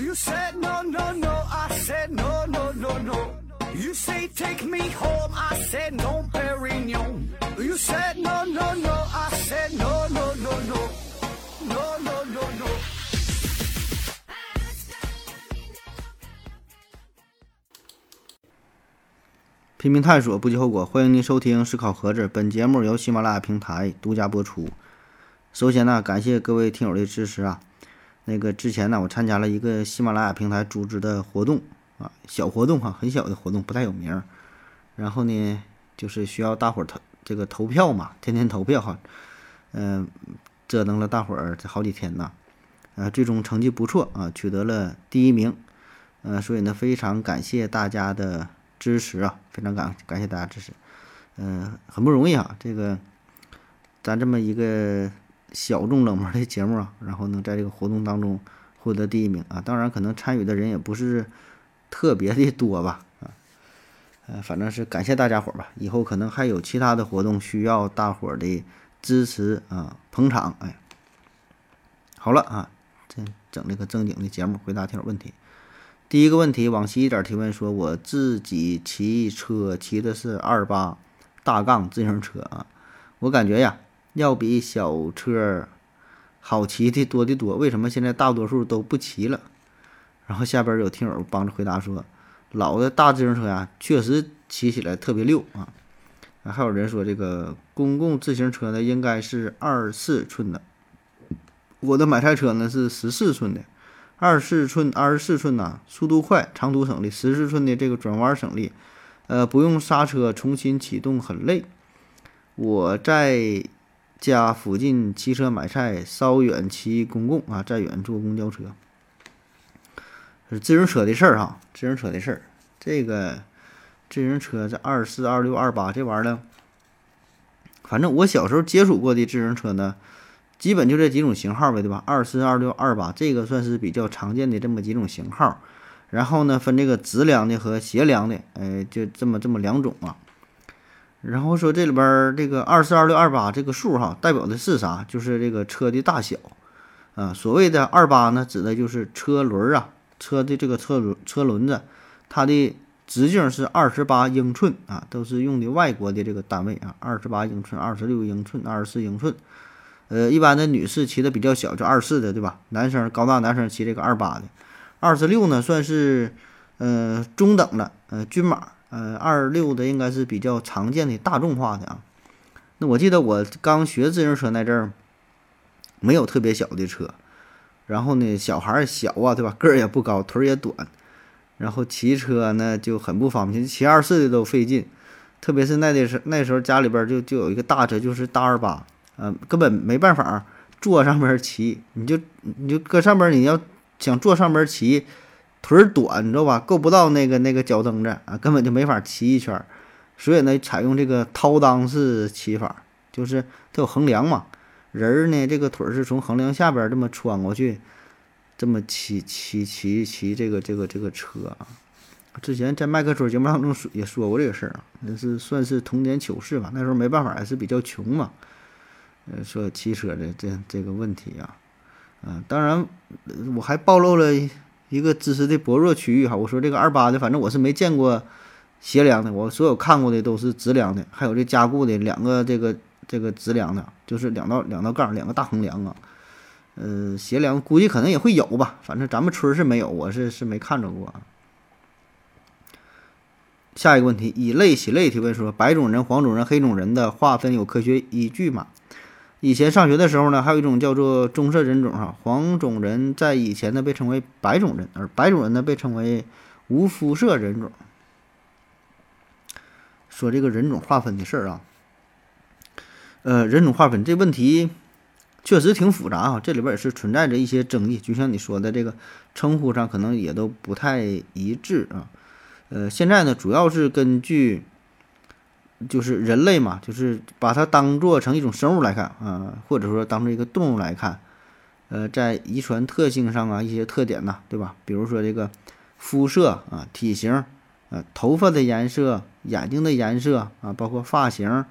You said no, no, no. I said no, no, no, no. You say take me home. I said no, Perignon. You said no, no, no. I said no, no, no, no. No, no, no, no. 拼命探索，不计后果。欢迎您收听《思考盒子》，本节目由喜马拉雅平台独家播出。首先呢，感谢各位听友的支持啊。那个之前呢，我参加了一个喜马拉雅平台组织的活动啊，小活动哈，很小的活动，不太有名。然后呢，就是需要大伙儿投这个投票嘛，天天投票哈。嗯、折腾了大伙儿这好几天呐，啊，最终成绩不错啊，取得了第一名。呃，所以呢，非常感谢大家的支持啊，非常感感谢大家支持。嗯、很不容易啊，这个咱这么一个小众冷门的节目啊，然后能在这个活动当中获得第一名啊，当然可能参与的人也不是特别的多吧，啊，呃，反正是感谢大家伙儿吧。以后可能还有其他的活动需要大伙儿的支持啊，捧场。哎，好了啊，这整这个正经的节目，回答听友问题。第一个问题，往西一点提问说，我自己骑车骑的是二八大杠自行车啊，我感觉呀，要比小车好骑的多得多。为什么现在大多数都不骑了？然后下边有听友帮着回答说，老的大自行车呀，确实骑起来特别溜啊。还有人说这个公共自行车呢，应该是二四寸的，我的买菜车呢是十四寸的。二四寸，二十四寸呐，速度快，长途省力；十四寸的这个转弯省力，呃，不用刹车，重新启动很累。我在家附近骑车买菜，稍远骑公共啊，再远坐公交车。是自行车的事儿哈，自行车的事儿。这个自行车这二四、二六、二八这玩意儿，反正我小时候接触过的自行车呢。基本就这几种型号呗，对吧？二四、二六、二八，这个算是比较常见的这么几种型号。然后呢，分这个直梁的和斜梁的，哎，就这么这么两种啊。然后说这里边这个二四、二六、二八这个数哈，代表的是啥？就是这个车的大小啊。所谓的二八呢，指的就是车轮啊，车的这个车轮车轮子，它的直径是二十八英寸啊，都是用的外国的这个单位啊，二十八英寸、二十六英寸、二十四英寸。呃，一般的女士骑的比较小，就二四的，对吧？男生高大男生骑这个二八的，二十六呢算是呃中等了，呃均码，呃二六的应该是比较常见的大众化的啊。那我记得我刚学自行车那阵儿，没有特别小的车，然后呢小孩儿小啊，对吧？个儿也不高，腿儿也短，然后骑车呢就很不方便，骑二四的都费劲，特别是那的时那时候家里边就就有一个大车，就是大二八。嗯，根本没办法坐上面骑，你就你就搁上面，你要想坐上面骑，腿儿短，你知道吧？够不到那个那个脚蹬子啊，根本就没法骑一圈儿。所以呢，采用这个掏裆式骑法，就是它有横梁嘛，人儿呢这个腿是从横梁下边这么穿过去，这么骑骑骑骑这个这个这个车啊。之前在麦克说节目当中也说过这个事儿啊，那是算是童年糗事吧。那时候没办法，还是比较穷嘛。呃，说骑车的这这个问题啊，啊，当然我还暴露了一个知识的薄弱区域哈。我说这个二八的，反正我是没见过斜梁的，我所有看过的都是直梁的，还有这加固的两个这个这个直梁的，就是两道两道杠，两个大横梁啊。呃，斜梁估计可能也会有吧，反正咱们村是没有，我是是没看着过啊。下一个问题，以类洗类提问说，白种人、黄种人、黑种人的划分有科学依据吗？以前上学的时候呢，还有一种叫做棕色人种哈，黄种人在以前呢被称为白种人，而白种人呢被称为无肤色人种。说这个人种划分的事儿啊，呃，人种划分这问题确实挺复杂啊，这里边也是存在着一些争议，就像你说的这个称呼上可能也都不太一致啊。呃，现在呢主要是根据。就是人类嘛，就是把它当做成一种生物来看啊，或者说当成一个动物来看，呃，在遗传特性上啊，一些特点呐，对吧？比如说这个肤色啊、体型、呃、头发的颜色、眼睛的颜色啊，包括发型，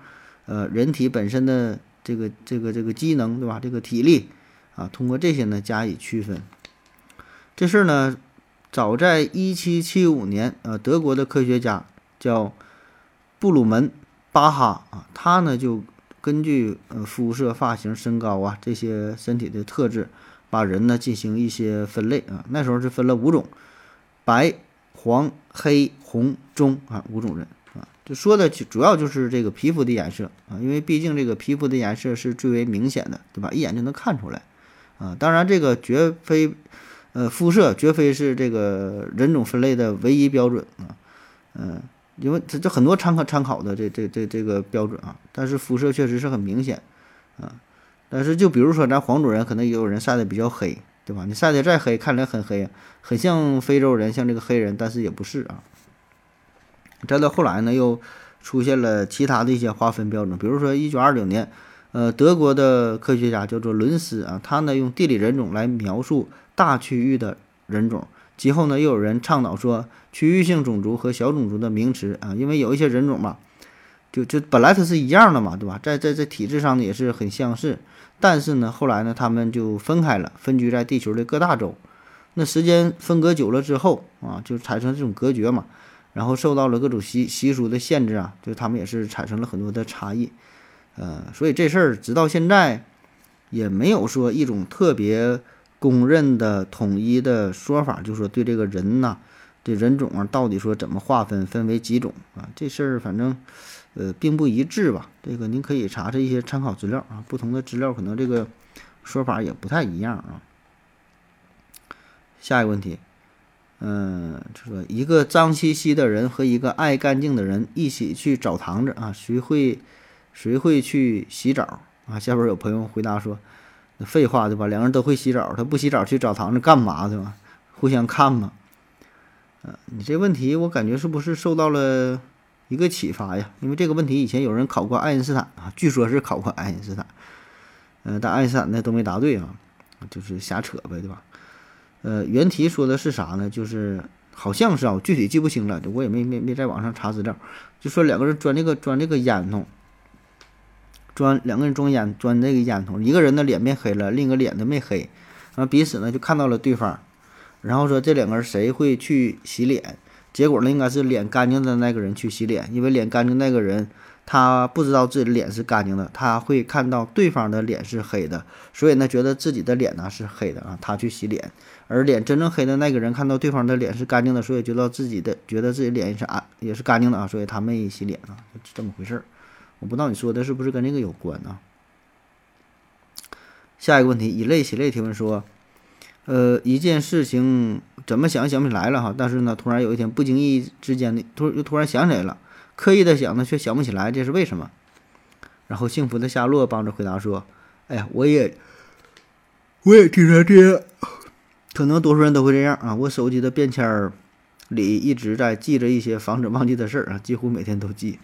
呃，人体本身的这个这个这个机能，对吧？这个体力啊，通过这些呢加以区分。这事儿呢，早在一七七五年，呃，德国的科学家叫布鲁门巴哈啊，他呢就根据呃肤色、发型、身高啊这些身体的特质，把人呢进行一些分类啊。那时候是分了五种：白、黄、黑、红、棕啊五种人啊。就说的主要就是这个皮肤的颜色啊，因为毕竟这个皮肤的颜色是最为明显的，对吧？一眼就能看出来啊。当然，这个绝非。呃，肤色绝非是这个人种分类的唯一标准啊，嗯，因为这这很多参考参考的这这这这个标准啊，但是肤色确实是很明显啊，但是就比如说咱黄种人，可能也有人晒得比较黑，对吧？你晒得再黑，看起来很黑，很像非洲人，像这个黑人，但是也不是啊。再到后来呢，又出现了其他的一些划分标准，比如说一九二九年，呃，德国的科学家叫做伦斯啊，他呢用地理人种来描述。大区域的人种，其后呢，又有人倡导说区域性种族和小种族的名词啊，因为有一些人种嘛，就就本来它是一样的嘛，对吧？在在在体质上呢也是很相似，但是呢，后来呢，他们就分开了，分居在地球的各大洲。那时间分隔久了之后啊，就产生这种隔绝嘛，然后受到了各种习习俗的限制啊，就他们也是产生了很多的差异。呃，所以这事儿直到现在也没有说一种特别。公认的统一的说法，就是说对这个人呐，这人种啊，到底说怎么划分，分为几种啊？这事儿反正，呃，并不一致吧。这个您可以查查一些参考资料啊，不同的资料可能这个说法也不太一样啊。下一个问题，嗯，就说一个脏兮兮的人和一个爱干净的人一起去澡堂子啊，谁会谁会去洗澡啊？下边有朋友回答说。废话对吧？两个人都会洗澡，他不洗澡去澡堂子干嘛对吧？互相看嘛。呃，你这问题我感觉是不是受到了一个启发呀？因为这个问题以前有人考过爱因斯坦啊，据说是考过爱因斯坦。呃，但爱因斯坦呢都没答对啊，就是瞎扯呗，对吧？呃，原题说的是啥呢？就是好像是啊，我具体记不清了，我也没没没在网上查资料，就说两个人钻这个钻这个烟囱。钻两个人装烟，钻这个烟筒，一个人的脸变黑了，另一个脸都没黑，然后彼此呢就看到了对方，然后说这两个人谁会去洗脸？结果呢应该是脸干净的那个人去洗脸，因为脸干净那个人他不知道自己的脸是干净的，他会看到对方的脸是黑的，所以呢觉得自己的脸呢是黑的啊，他去洗脸，而脸真正黑的那个人看到对方的脸是干净的，所以觉得自己的觉得自己脸也是啊也是干净的啊，所以他没洗脸啊，就这么回事儿。我不知道你说的是不是跟这个有关啊？下一个问题，以泪洗泪提问说，呃，一件事情怎么想想不起来了哈，但是呢，突然有一天不经意之间的突又突然想起来了，刻意的想呢却想不起来，这是为什么？然后幸福的夏洛帮着回答说，哎呀，我也我也经常这样，可能多数人都会这样啊，我手机的便签儿里一直在记着一些防止忘记的事儿啊，几乎每天都记。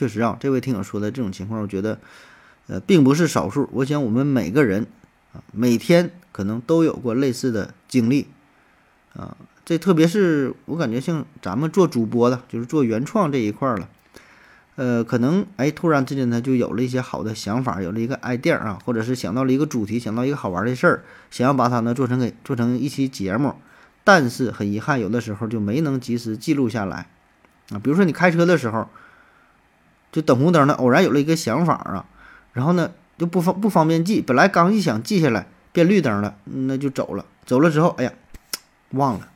确实啊，这位听友说的这种情况，我觉得，呃，并不是少数。我想我们每个人啊，每天可能都有过类似的经历啊。这特别是我感觉像咱们做主播的，就是做原创这一块了，呃，可能哎，突然之间呢，就有了一些好的想法，有了一个 idea 啊，或者是想到了一个主题，想到一个好玩的事儿，想要把它呢做成给做成一期节目，但是很遗憾，有的时候就没能及时记录下来啊。比如说你开车的时候。就等红灯呢，偶然有了一个想法啊，然后呢就不方不方便记，本来刚一想记下来，变绿灯了，那就走了。走了之后，哎呀，忘了，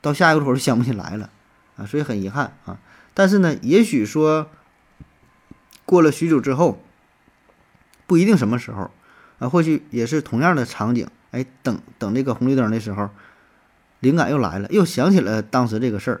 到下一个路口就想不起来了啊，所以很遗憾啊。但是呢，也许说过了许久之后，不一定什么时候啊，或许也是同样的场景，哎，等等这个红绿灯的时候，灵感又来了，又想起了当时这个事儿。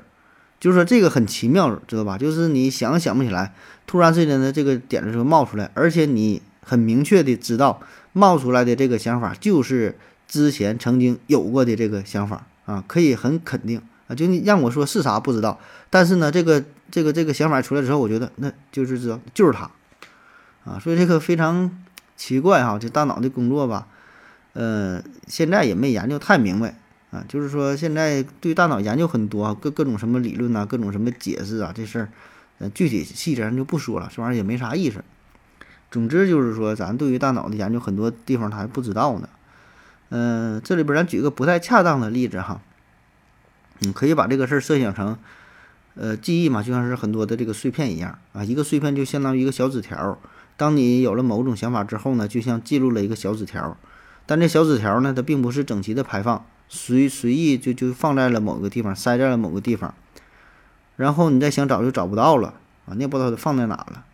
就是说这个很奇妙，知道吧？就是你想想不起来，突然之间的这个点子就冒出来，而且你很明确的知道冒出来的这个想法就是之前曾经有过的这个想法啊，可以很肯定啊。就你让我说是啥不知道，但是呢，这个这个这个想法出来之后，我觉得那就是知道就是他啊。所以这个非常奇怪哈，这大脑的工作吧，呃，现在也没研究太明白。啊，就是说现在对大脑研究很多，各各种什么理论呐，各种什么解释啊，这事儿，呃，具体细节咱就不说了，这玩意儿也没啥意思。总之就是说，咱对于大脑的研究很多地方他还不知道呢。嗯，这里边咱举个不太恰当的例子哈，你可以把这个事儿设想成，呃，记忆嘛，就像是很多的这个碎片一样啊，一个碎片就相当于一个小纸条。当你有了某种想法之后呢，就像记录了一个小纸条，但这小纸条呢，它并不是整齐的排放，随随意就就放在了某个地方，塞在了某个地方，然后你再想找就找不到了啊，你也不知道放在哪了。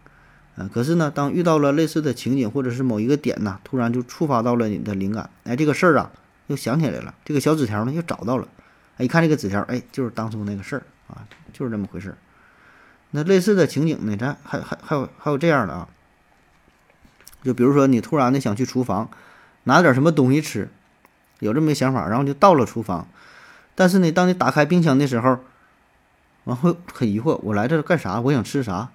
啊，可是呢，当遇到了类似的情景，或者是某一个点呢，突然就触发到了你的灵感，哎，这个事儿啊，又想起来了，这个小纸条呢又找到了，哎，一看这个纸条，哎，就是当初那个事儿啊，就是这么回事儿。那类似的情景呢，咱还还还有还有这样的啊，就比如说你突然的想去厨房拿点什么东西吃，有这么个想法，然后就到了厨房，但是呢，当你打开冰箱的时候，完后很疑惑，我来这干啥？我想吃啥？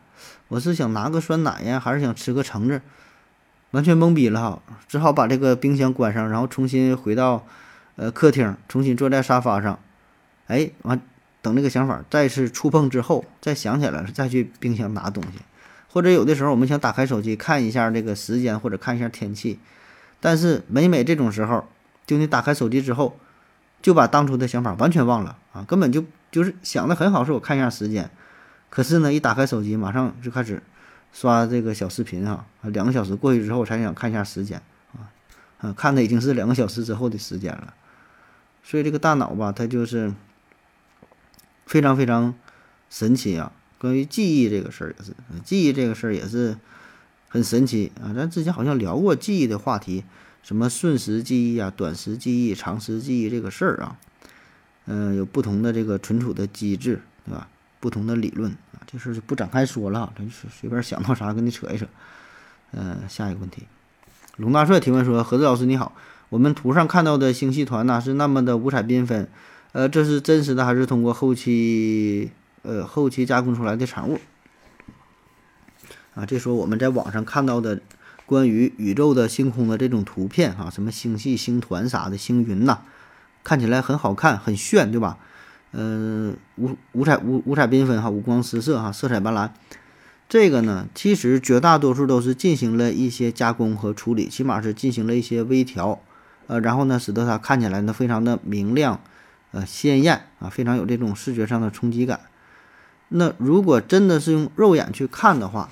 我是想拿个酸奶呀，还是想吃个橙子？完全懵逼了哈，只好把这个冰箱关上，然后重新回到呃客厅，重新坐在沙发上。哎，完等这个想法再次触碰之后，再想起来，再去冰箱拿东西。或者有的时候我们想打开手机看一下这个时间，或者看一下天气，但是每每这种时候，就你打开手机之后，就把当初的想法完全忘了啊，根本就就是想的很好，是我看一下时间。可是呢，一打开手机，马上就开始刷这个小视频啊！两个小时过去之后，才想看一下时间啊，啊，看的已经是两个小时之后的时间了。所以这个大脑吧，它就是非常非常神奇啊。关于记忆这个事儿也是，记忆这个事儿也是很神奇啊。咱之前好像聊过记忆的话题，什么瞬时记忆啊、短时记忆、长时记忆这个事儿啊，嗯，有不同的这个存储的机制，对吧？不同的理论啊，这事儿就不展开说了，咱随随便想到啥跟你扯一扯。嗯，下一个问题，龙大帅提问说：何子老师你好，我们图上看到的星系团呢是那么的五彩缤纷，呃，这是真实的还是通过后期呃后期加工出来的产物？啊，这说我们在网上看到的关于宇宙的星空的这种图片啊，什么星系、星团啥的星云呐，看起来很好看，很炫，对吧？嗯，五五彩五五彩缤纷哈，五光十色哈，色彩斑斓。这个呢，其实绝大多数都是进行了一些加工和处理，起码是进行了一些微调，呃，然后呢，使得它看起来呢非常的明亮，呃，鲜艳啊，非常有这种视觉上的冲击感。那如果真的是用肉眼去看的话，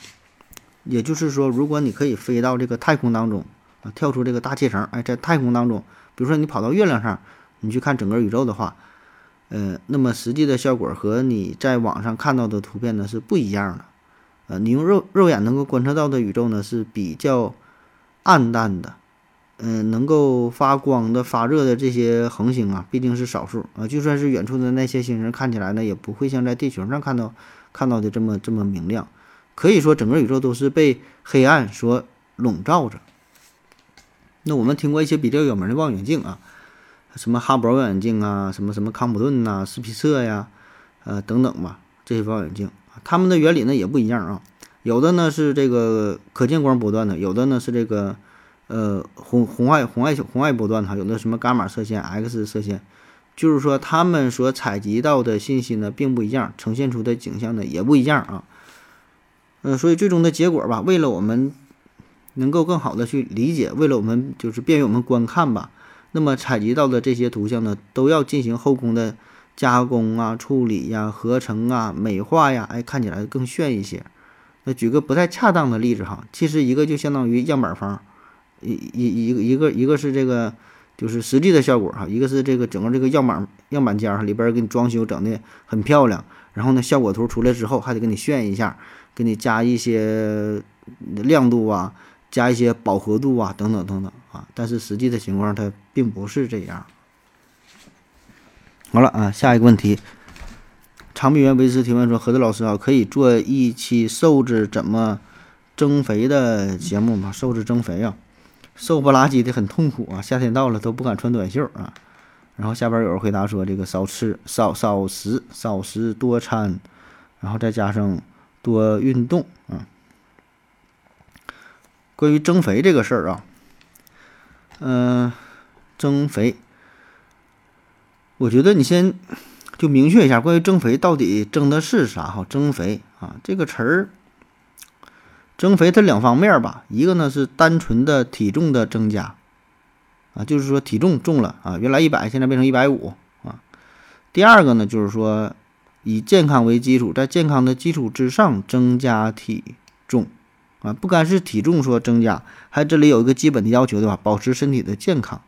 也就是说，如果你可以飞到这个太空当中啊，跳出这个大气层，哎，在太空当中，比如说你跑到月亮上，你去看整个宇宙的话。呃，那么实际的效果和你在网上看到的图片呢是不一样的。呃，你用肉肉眼能够观测到的宇宙呢是比较暗淡的，嗯，能够发光的、发热的这些恒星啊，毕竟是少数啊。就算是远处的那些星星，看起来呢也不会像在地球上看到看到的这么这么明亮。可以说，整个宇宙都是被黑暗所笼罩着。那我们听过一些比较有名的望远镜啊。什么哈勃望远镜啊，什么什么康普顿呐、斯皮策呀，呃等等吧，这些望远镜，它们的原理呢也不一样啊。有的呢是这个可见光波段的，有的呢是这个呃红红外红外红外波段的，有的什么伽马射线、X 射线，就是说它们所采集到的信息呢并不一样，呈现出的景象呢也不一样啊。嗯，所以最终的结果吧，为了我们能够更好的去理解，为了我们就是便于我们观看吧。那么采集到的这些图像呢，都要进行后宫的加工啊、处理呀、合成啊、美化呀，哎，看起来更炫一些。那举个不太恰当的例子哈，其实一个就相当于样板房，一一一个一个一个是这个就是实际的效果哈，一个是这个整个这个样板样板间里边给你装修整的很漂亮，然后呢效果图出来之后还得给你炫一下，给你加一些亮度啊。加一些饱和度啊，等等等等啊，但是实际的情况它并不是这样。好了啊，下一个问题，长臂猿维斯提问说：“何子老师啊，可以做一期瘦子怎么增肥的节目吗？瘦子增肥啊，瘦不拉几的很痛苦啊，夏天到了都不敢穿短袖啊。”然后下边有人回答说：“这个少吃少少食少食多餐，然后再加上多运动啊。”关于增肥这个事儿啊，嗯，增肥，我觉得你先就明确一下，关于增肥到底增的是啥？哈，增肥啊，这个词儿，增肥它两方面吧，一个呢是单纯的体重的增加，啊，就是说体重重了啊，原来一百现在变成一百五啊。第二个呢，就是说以健康为基础，在健康的基础之上增加体重啊，不光是体重说增加，还这里有一个基本的要求，对吧？保持身体的健康。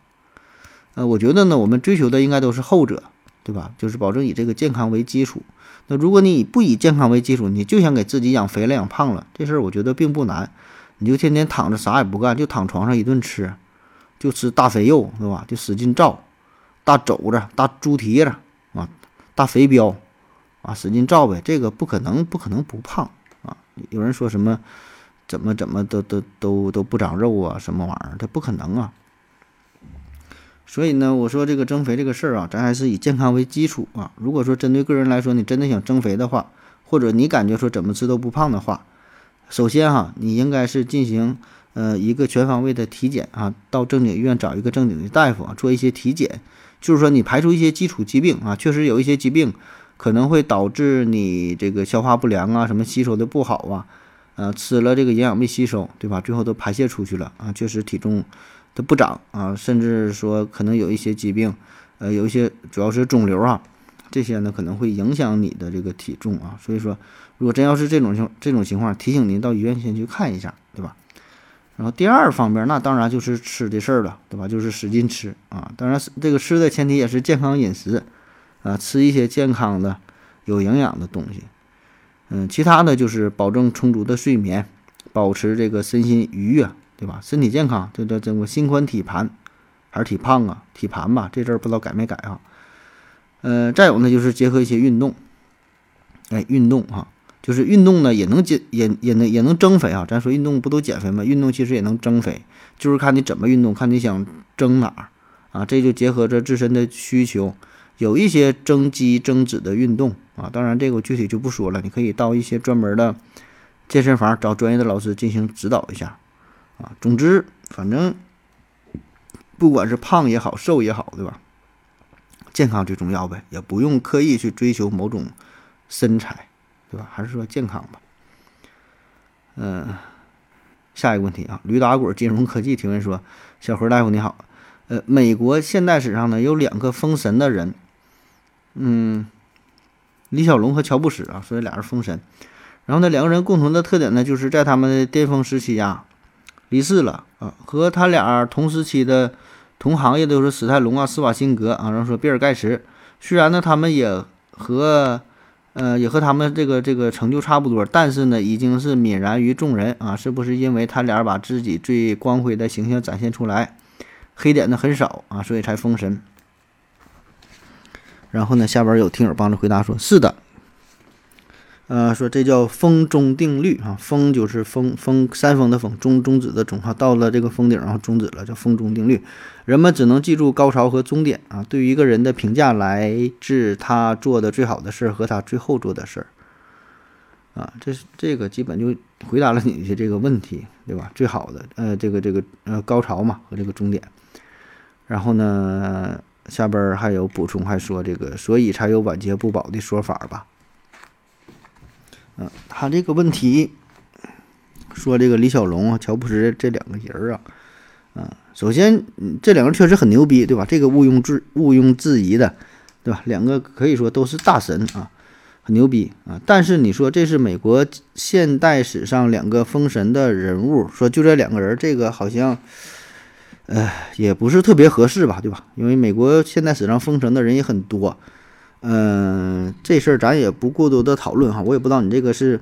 呃，我觉得呢，我们追求的应该都是后者，对吧？就是保证以这个健康为基础。那如果你不以健康为基础，你就想给自己养肥了、养胖了，这事儿我觉得并不难。你就天天躺着啥也不干，就躺床上一顿吃，就吃大肥肉，对吧？就使劲造大肘子、大猪蹄子啊、大肥膘啊，使劲造呗。这个不可能，不可能不胖啊。有人说什么怎么怎么都都都都不长肉啊，什么玩意儿？这不可能啊。所以呢，我说这个增肥这个事儿啊，咱还是以健康为基础啊。如果说针对个人来说，你真的想增肥的话，或者你感觉说怎么吃都不胖的话，首先哈，你应该是进行呃一个全方位的体检啊，到正经医院找一个正经的大夫，做一些体检，就是说你排除一些基础疾病啊，确实有一些疾病可能会导致你这个消化不良啊，什么吸收的不好啊，呃，吃了这个营养没吸收，对吧？最后都排泄出去了啊，确实体重。它不长啊，甚至说可能有一些疾病，呃，有一些主要是肿瘤啊，这些呢可能会影响你的这个体重啊。所以说，如果真要是这种情这种情况，提醒您到医院先去看一下，对吧？然后第二方面，那当然就是吃的事儿了，对吧？就是使劲吃啊。当然，这个吃的前提也是健康饮食啊，吃一些健康的、有营养的东西。嗯，其他的就是保证充足的睡眠，保持这个身心愉悦。对吧？身体健康，这这这个心宽体盘，还是体胖啊？体盘吧，这阵儿不知道改没改啊？呃，再有呢，就是结合一些运动，哎，运动啊，就是运动呢也能减，也也能也能增肥啊。咱说运动不都减肥吗？运动其实也能增肥，就是看你怎么运动，看你想增哪儿啊。这就结合着自身的需求，有一些增肌增脂的运动啊。当然这个具体就不说了，你可以到一些专门的健身房找专业的老师进行指导一下。啊，总之，反正不管是胖也好，瘦也好，对吧？健康最重要呗，也不用刻意去追求某种身材，对吧？还是说健康吧。嗯，下一个问题啊，驴打滚金融科技提问说：小何大夫你好，呃，美国现代史上呢有两个封神的人，嗯，李小龙和乔布斯啊，所以俩人封神。然后呢，两个人共同的特点呢，就是在他们的巅峰时期呀。离世了啊，和他俩同时期的同行业都是史泰龙啊、施瓦辛格啊，然后说比尔盖茨，虽然呢他们也和呃也和他们这个这个成就差不多，但是呢已经是泯然于众人啊，是不是因为他俩把自己最光辉的形象展现出来，黑点呢很少啊，所以才封神？然后呢，下边有听友帮着回答说，是的。呃，说这叫峰中定律啊，峰就是峰峰山峰的峰，终终止的终哈，到了这个峰顶，然后终止了，叫峰中定律。人们只能记住高潮和终点啊。对于一个人的评价来自他做的最好的事儿和他最后做的事儿啊，这是这个基本就回答了你的这个问题，对吧？最好的呃，这个这个呃高潮嘛和这个终点。然后呢，下边还有补充，还说这个，所以才有晚节不保的说法吧。嗯他这个问题说这个李小龙啊、乔布斯这两个人啊，啊，首先这两个人确实很牛逼，对吧？这个毋庸置毋庸置疑的，对吧？两个可以说都是大神啊，很牛逼啊。但是你说这是美国现代史上两个封神的人物，说就这两个人，这个好像，呃，也不是特别合适吧，对吧？因为美国现代史上封神的人也很多。嗯，这事儿咱也不过多的讨论哈，我也不知道你这个是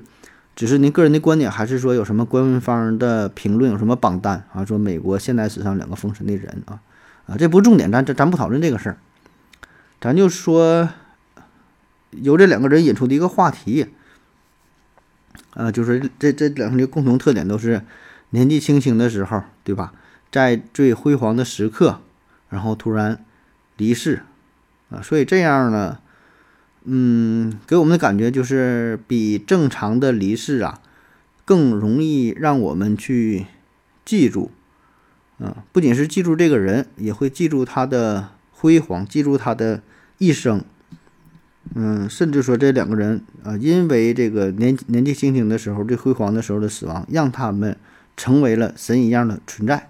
只是您个人的观点，还是说有什么官方的评论，有什么榜单啊？说美国现代史上两个封神的人啊啊，这不是重点，咱咱咱不讨论这个事儿，咱就说由这两个人引出的一个话题啊，就是这这两个人共同特点都是年纪轻轻的时候，对吧？在最辉煌的时刻，然后突然离世啊，所以这样呢。嗯，给我们的感觉就是比正常的离世啊，更容易让我们去记住，啊，不仅是记住这个人，也会记住他的辉煌，记住他的一生。嗯，甚至说这两个人啊，因为这个年年纪轻轻的时候最辉煌的时候的死亡，让他们成为了神一样的存在。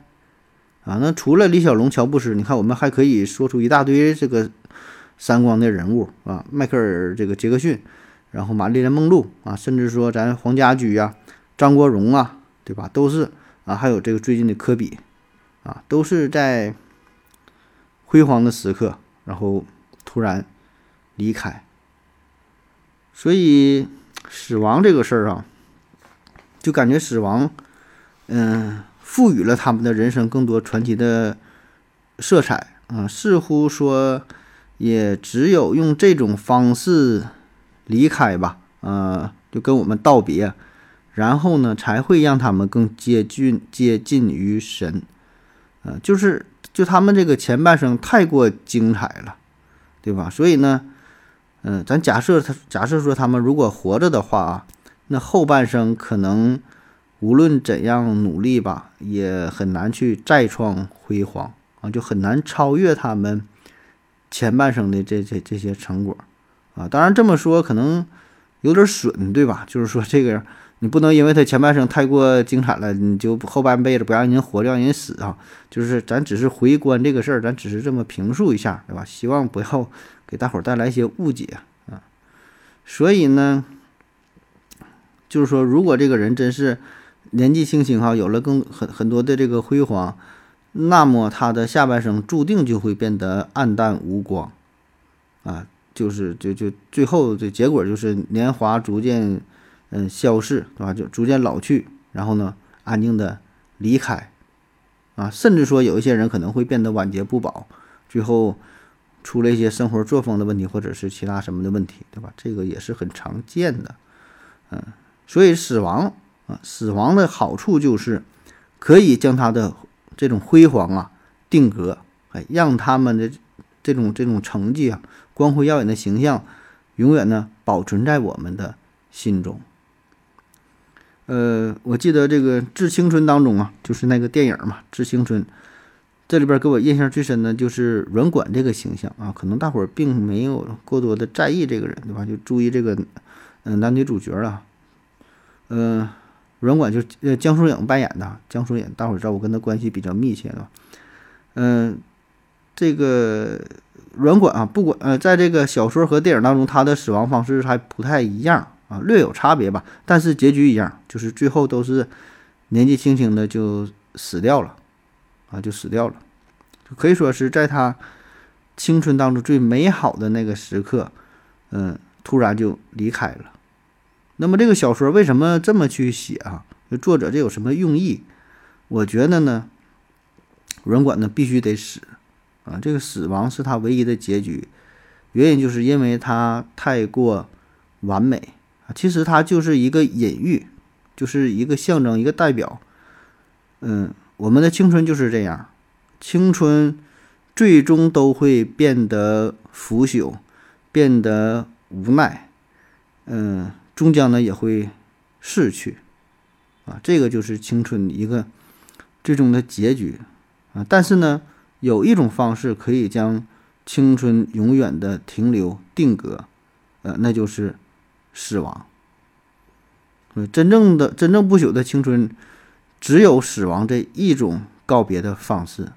啊。那除了李小龙、乔布斯，你看我们还可以说出一大堆这个三光的人物啊，迈克尔这个杰克逊，然后玛丽莲梦露啊，甚至说咱黄家驹呀、张国荣啊，对吧？都是啊，还有这个最近的科比啊，都是在辉煌的时刻，然后突然离开。所以死亡这个事儿啊，就感觉死亡，嗯，赋予了他们的人生更多传奇的色彩啊，似乎说也只有用这种方式离开吧，啊，就跟我们道别，然后呢，才会让他们更接近接近于神，啊，就是就他们这个前半生太过精彩了，对吧？所以呢。嗯，咱假设他假设说他们如果活着的话啊，那后半生可能无论怎样努力吧，也很难去再创辉煌啊，就很难超越他们前半生的这这这些成果啊。当然这么说可能有点损，对吧？就是说这个你不能因为他前半生太过精彩了，你就后半辈子不让人活，让人死啊。就是咱只是回观这个事儿，咱只是这么评述一下，对吧？希望不要。给大伙儿带来一些误解啊，所以呢，就是说，如果这个人真是年纪轻轻哈，有了更很很多的这个辉煌，那么他的下半生注定就会变得暗淡无光啊，就是就就最后的结果就是年华逐渐嗯消逝，对吧？就逐渐老去，然后呢，安静的离开啊，甚至说有一些人可能会变得晚节不保，最后。出了一些生活作风的问题，或者是其他什么的问题，对吧？这个也是很常见的，嗯，所以死亡死亡的好处就是可以将他的这种辉煌啊定格，哎，让他们的这种这种成绩啊，光辉耀眼的形象，永远呢保存在我们的心中。呃，我记得这个《致青春》当中啊，就是那个电影嘛，《致青春》。这里边给我印象最深的就是软管这个形象啊，可能大伙儿并没有过多的在意这个人，对吧？就注意这个，嗯，男女主角了。嗯，软管就呃江疏影扮演的，江疏影，大伙儿知道我跟他关系比较密切的。嗯，这个软管啊，不管呃，在这个小说和电影当中，他的死亡方式还不太一样啊，略有差别吧，但是结局一样，就是最后都是年纪轻轻的就死掉了。啊，就死掉了，可以说是在他青春当中最美好的那个时刻，嗯，突然就离开了。那么这个小说为什么这么去写啊？作者这有什么用意？我觉得呢，软管呢必须得死啊，这个死亡是他唯一的结局，原因就是因为他太过完美啊。其实他就是一个隐喻，就是一个象征，一个代表，嗯。我们的青春就是这样，青春最终都会变得腐朽，变得无奈，嗯，终将呢也会逝去，啊，这个就是青春一个最终的结局啊。但是呢，有一种方式可以将青春永远的停留定格，呃，那就是死亡。真正的真正不朽的青春。只有死亡这一种告别的方式，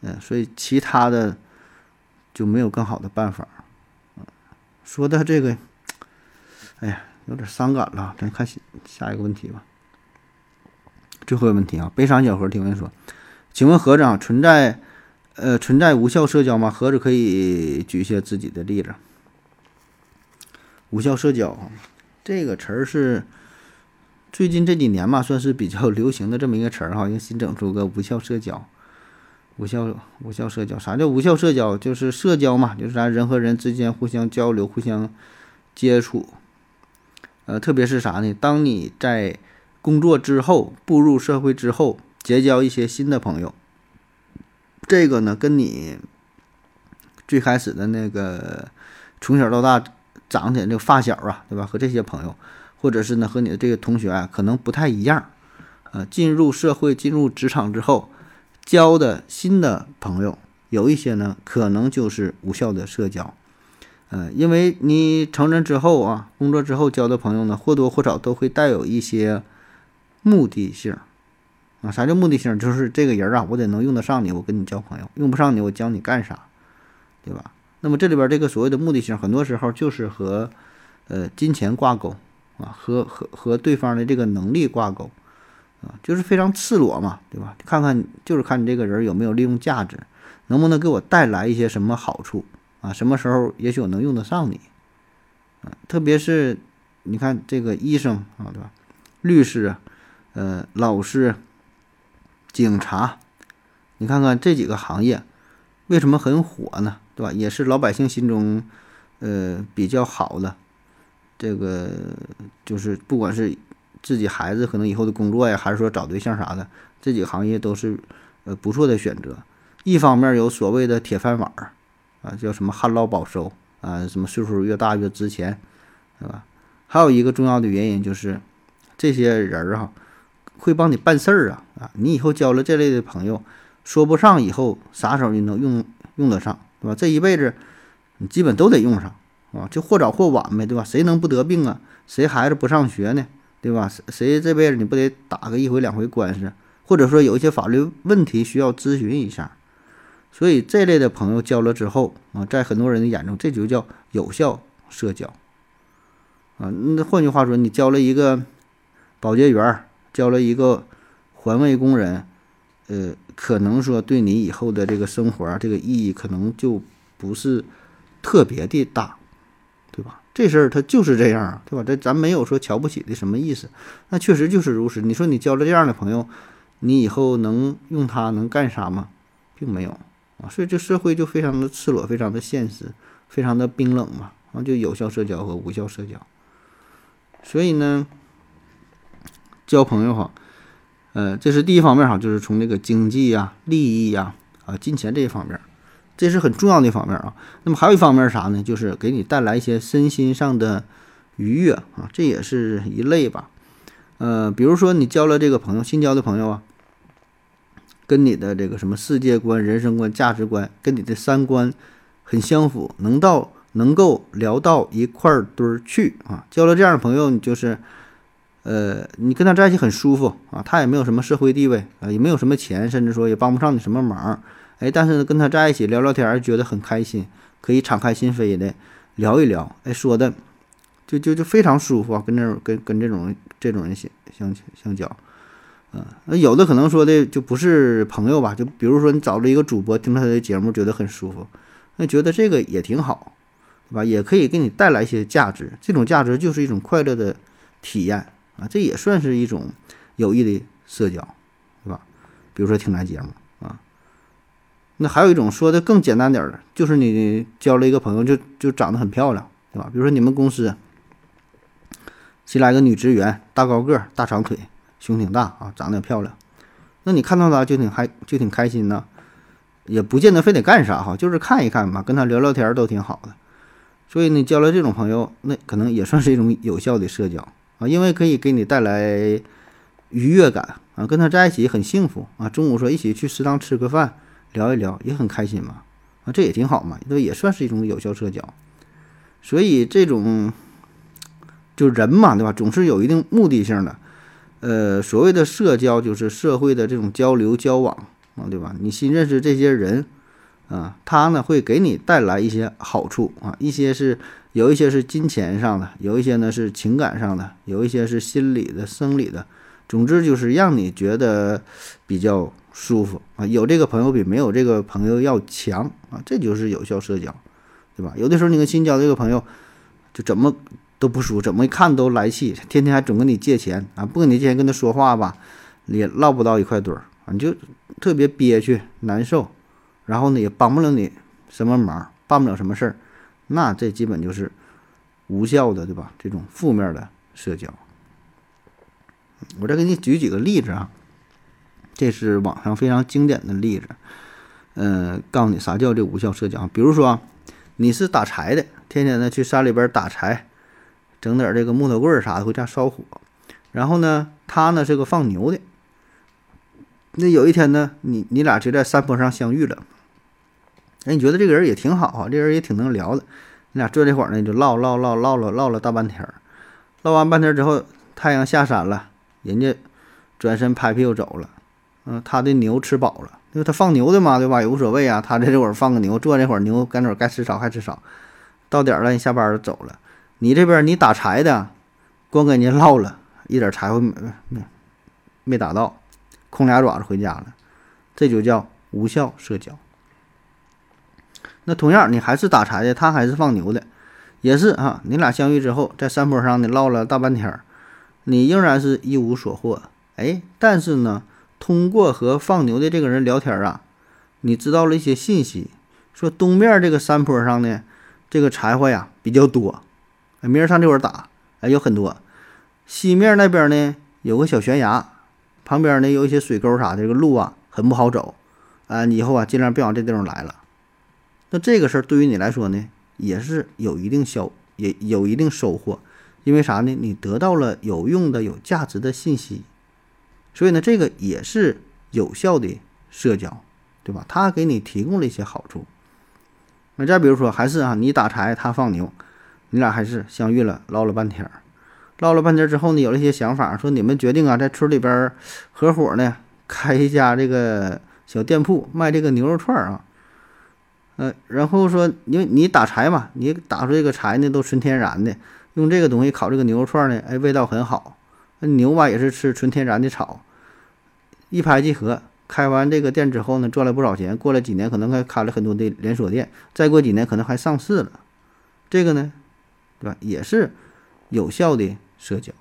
嗯，所以其他的就没有更好的办法。说到这个，哎呀，有点伤感了。咱看下一个问题吧。最后一个问题啊，悲伤小何提问说：“请问何子啊，存在呃存在无效社交吗？何子可以举一些自己的例子。”无效社交这个词儿是。最近这几年嘛，算是比较流行的这么一个词儿哈，又新整出个无效社交。无效无效社交，啥叫无效社交？就是社交嘛，就是咱人和人之间互相交流、互相接触。呃，特别是啥呢？当你在工作之后、步入社会之后，结交一些新的朋友，这个呢，跟你最开始的那个从小到大长起来那发小啊，对吧？和这些朋友。或者是呢，和你的这个同学啊，可能不太一样，呃，进入社会、进入职场之后，交的新的朋友，有一些呢，可能就是无效的社交，呃，因为你成人之后啊，工作之后交的朋友呢，或多或少都会带有一些目的性，啊。啥叫目的性？就是这个人啊，我得能用得上你，我跟你交朋友；用不上你，我教你干啥，对吧？那么这里边这个所谓的目的性，很多时候就是和呃金钱挂钩啊，和和和对方的这个能力挂钩啊，就是非常赤裸嘛，对吧？看看就是看你这个人有没有利用价值，能不能给我带来一些什么好处啊？什么时候也许我能用得上你啊？特别是你看这个医生啊，对吧？律师，呃，老师、警察，你看看这几个行业为什么很火呢？对吧？也是老百姓心中，呃，比较好的，这个就是不管是自己孩子可能以后的工作呀，还是说找对象啥的，这几个行业都是呃不错的选择。一方面有所谓的铁饭碗啊，叫什么旱涝保收啊，什么岁数越大越值钱，对吧？还有一个重要的原因就是这些人儿哈会帮你办事儿啊啊，你以后交了这类的朋友，说不上以后啥时候你能用用得上。对吧？这一辈子，你基本都得用上，啊，就或早或晚呗，对吧？谁能不得病啊？谁孩子不上学呢？对吧？谁谁这辈子你不得打个一回两回官司？或者说有一些法律问题需要咨询一下？所以这类的朋友交了之后啊，在很多人的眼中，这就叫有效社交，啊，那换句话说，你交了一个保洁员，交了一个环卫工人。呃，可能说对你以后的这个生活啊，这个意义可能就不是特别的大，对吧？这事儿它就是这样啊，对吧？这咱没有说瞧不起的什么意思，那确实就是如此。你说你交了这样的朋友，你以后能用他能干啥吗？并没有啊。所以这社会就非常的赤裸，非常的现实，非常的冰冷嘛。然后就有效社交和无效社交。所以呢，交朋友哈。呃，这是第一方面哈，就是从这个经济呀、利益呀、啊金钱这一方面，这是很重要的一方面啊。那么还有一方面啥呢？就是给你带来一些身心上的愉悦啊，这也是一类吧。呃，比如说你交了这个朋友，新交的朋友啊，跟你的这个什么世界观、人生观、价值观，跟你的三观很相符，能到能够聊到一块儿堆儿去啊。交了这样的朋友，你就是。呃，你跟他在一起很舒服啊，他也没有什么社会地位啊，也没有什么钱，甚至说也帮不上你什么忙，哎，但是，跟他在一起聊聊天，觉得很开心，可以敞开心扉的聊一聊，哎，说的就就就非常舒服啊，跟这种跟跟这种这种人相相相交，啊，那有的可能说的就不是朋友吧，就比如说你找了一个主播，听他的节目觉得很舒服，那觉得这个也挺好，对吧？也可以给你带来一些价值，这种价值就是一种快乐的体验。啊，这也算是一种有益的社交，对吧？比如说听咱节目啊，那还有一种说的更简单点的，就是你交了一个朋友，就就长得很漂亮，对吧？比如说你们公司新来个女职员，大高个，大长腿，胸挺大啊，长得也漂亮，那你看到她就挺嗨，就挺开心呐，也不见得非得干啥哈，就是看一看嘛，跟她聊聊天都挺好的。所以你交了这种朋友，那可能也算是一种有效的社交。啊，因为可以给你带来愉悦感啊，跟他在一起很幸福啊。中午说一起去食堂吃个饭，聊一聊也很开心嘛。啊，这也挺好嘛，这也算是一种有效社交。所以这种就人嘛，对吧？总是有一定目的性的。呃，所谓的社交就是社会的这种交流交往啊，对吧？你新认识这些人啊，他呢会给你带来一些好处啊，一些是。有一些是金钱上的，有一些呢是情感上的，有一些是心理的、生理的。总之就是让你觉得比较舒服啊。有这个朋友比没有这个朋友要强啊，这就是有效社交，对吧？有的时候你跟新交这个朋友，就怎么都不舒服，怎么一看都来气，天天还总跟你借钱啊，不跟你借钱跟他说话吧，也唠不到一块堆儿啊，你就特别憋屈难受，然后呢也帮不了你什么忙，办不了什么事儿。那这基本就是无效的，对吧？这种负面的社交。我再给你举几个例子啊，这是网上非常经典的例子。嗯，告诉你啥叫这无效社交。比如说，你是打柴的，天天呢去山里边打柴，整点这个木头棍儿啥的回家烧火。然后呢，他呢是个放牛的。那有一天呢，你你俩就在山坡上相遇了。哎，你觉得这个人也挺好啊，这人也挺能聊的。你俩坐这会儿呢，就唠唠唠唠了唠了大半天儿。唠完半天之后，太阳下山了，人家转身拍屁股走了。嗯，他的牛吃饱了，因为他放牛的嘛，对吧？也无所谓啊。他在这会儿放个牛，坐那会儿牛赶会儿该吃草还吃草，到点了你下班就走了。你这边你打柴的，光跟人唠了一点柴火没没没打到，空俩爪子回家了，这就叫无效社交。那同样，你还是打柴的，他还是放牛的，也是啊。你俩相遇之后，在山坡上呢唠了大半天，你仍然是一无所获。哎，但是呢。通过和放牛的这个人聊天啊，你知道了一些信息，说东面这个山坡上呢，这个柴火呀比较多，明儿上这会儿打，哎，有很多。西面那边呢有个小悬崖，旁边呢有一些水沟啥的，这个路啊很不好走，啊，你以后啊尽量别往这地方来了。那这个事儿对于你来说呢，也是有一定消，也有一定收获，因为啥呢？你得到了有用的、有价值的信息。所以呢，这个也是有效的社交，对吧？他给你提供了一些好处。那再比如说，还是啊，你打柴，他放牛，你俩还是相遇了，唠了半天儿，唠了半天儿之后呢，有了一些想法，说你们决定啊，在村里边合伙呢，开一家这个小店铺，卖这个牛肉串儿啊。呃，然后说，因为你打柴嘛，你打出这个柴呢，都纯天然的，用这个东西烤这个牛肉串呢，哎，味道很好。那牛吧也是吃纯天然的草。一拍即合，开完这个店之后呢，赚了不少钱。过了几年，可能还开了很多的连锁店。再过几年，可能还上市了。这个呢，对吧？也是有效的社交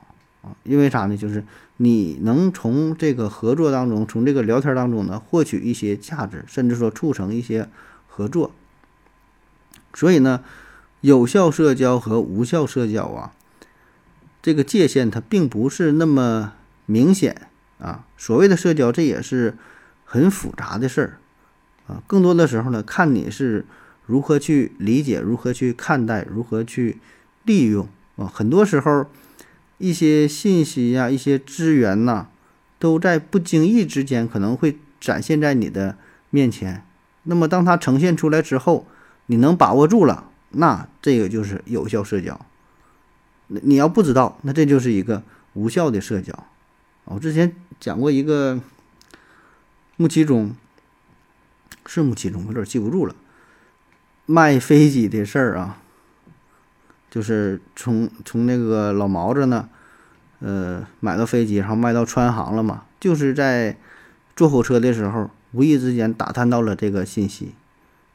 啊。因为啥呢？就是你能从这个合作当中，从这个聊天当中呢，获取一些价值，甚至说促成一些合作。所以呢，有效社交和无效社交啊，这个界限它并不是那么明显。啊，所谓的社交，这也是很复杂的事儿啊。更多的时候呢，看你是如何去理解、如何去看待、如何去利用啊。很多时候，一些信息呀、一些资源呐，都在不经意之间可能会展现在你的面前。那么，当它呈现出来之后，你能把握住了，那这个就是有效社交。那你要不知道，那这就是一个无效的社交。我之前讲过一个穆其中，是穆其中，有点记不住了。卖飞机的事儿啊，就是从从那个老毛子呢，呃，买个飞机，然后卖到川航了嘛。就是在坐火车的时候，无意之间打探到了这个信息，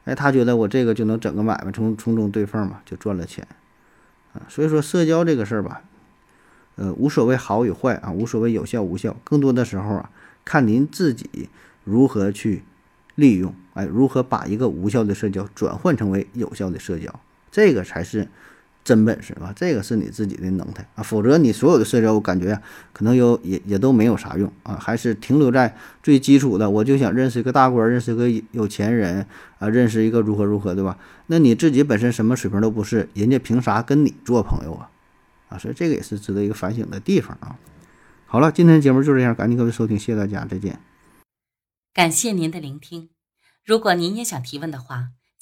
哎，他觉得我这个就能整个买卖，从从中对缝嘛，就赚了钱啊。所以说，社交这个事儿吧。呃，无所谓好与坏啊，无所谓有效无效，更多的时候啊，看您自己如何去利用，哎，如何把一个无效的社交转换成为有效的社交，这个才是真本事啊，这个是你自己的能耐啊，否则你所有的社交，我感觉啊，可能有也也都没有啥用啊，还是停留在最基础的，我就想认识一个大官，认识个有钱人啊，认识一个如何如何，对吧？那你自己本身什么水平都不是，人家凭啥跟你做朋友啊？啊，所以这个也是值得一个反省的地方啊。好了，今天节目就这样，感谢各位收听，谢谢大家，再见。感谢您的聆听。如果您也想提问的话，